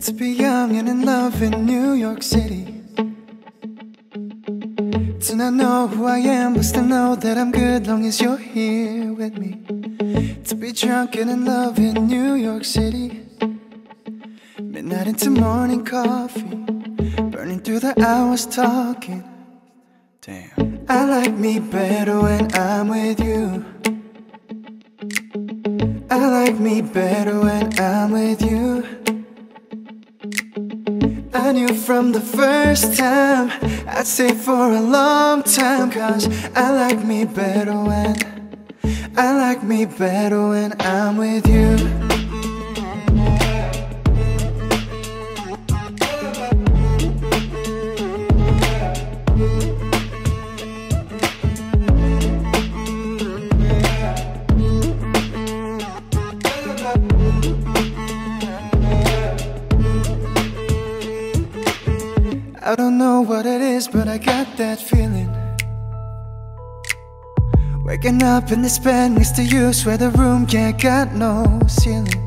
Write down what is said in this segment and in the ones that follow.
To be young and in love in New York City. To not know who I am, but still know that I'm good long as you're here with me. To be drunk and in love in New York City. Midnight into morning coffee. Burning through the hours talking. Damn. I like me better when I'm with you. I like me better when I'm with you. I knew from the first time I'd stay for a long time Cause I like me better when I like me better when I'm with you I don't know what it is, but I got that feeling. Waking up in this bed next to you, swear the room can't got no ceiling.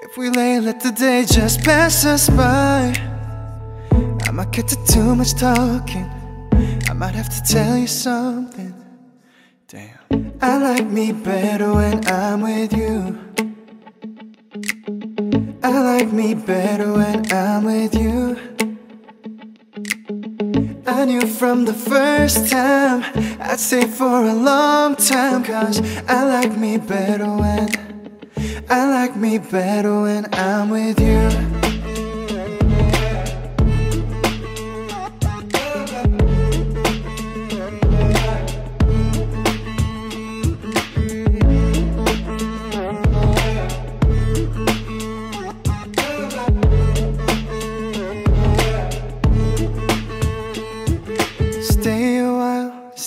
If we lay, let the day just pass us by. I might get to too much talking. I might have to tell you something. Damn, I like me better when I'm with you. I like me better when I'm with you. I knew from the first time. I'd stay for a long time Cause I like me better when I like me better when I'm with you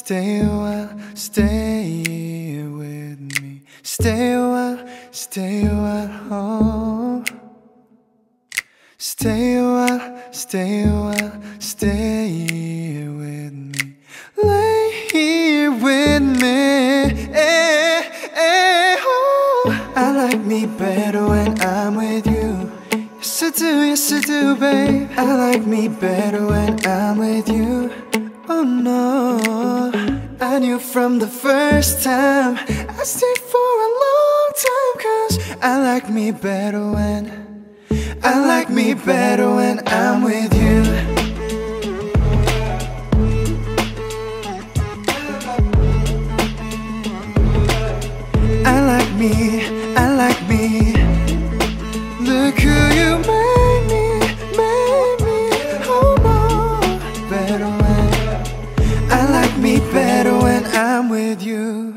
stay a while, stay here with me. Stay a while, stay a while, oh. Stay a while, stay a while, stay here with me. Lay here with me. Eh, eh, oh. I like me better when I'm with you. Yes, I do, yes, I do, babe. I like me better when I'm with you. Oh no, I knew from the first time. I stayed for a long time cause I like me better when I like me better when I'm with you. I like me, I like me with you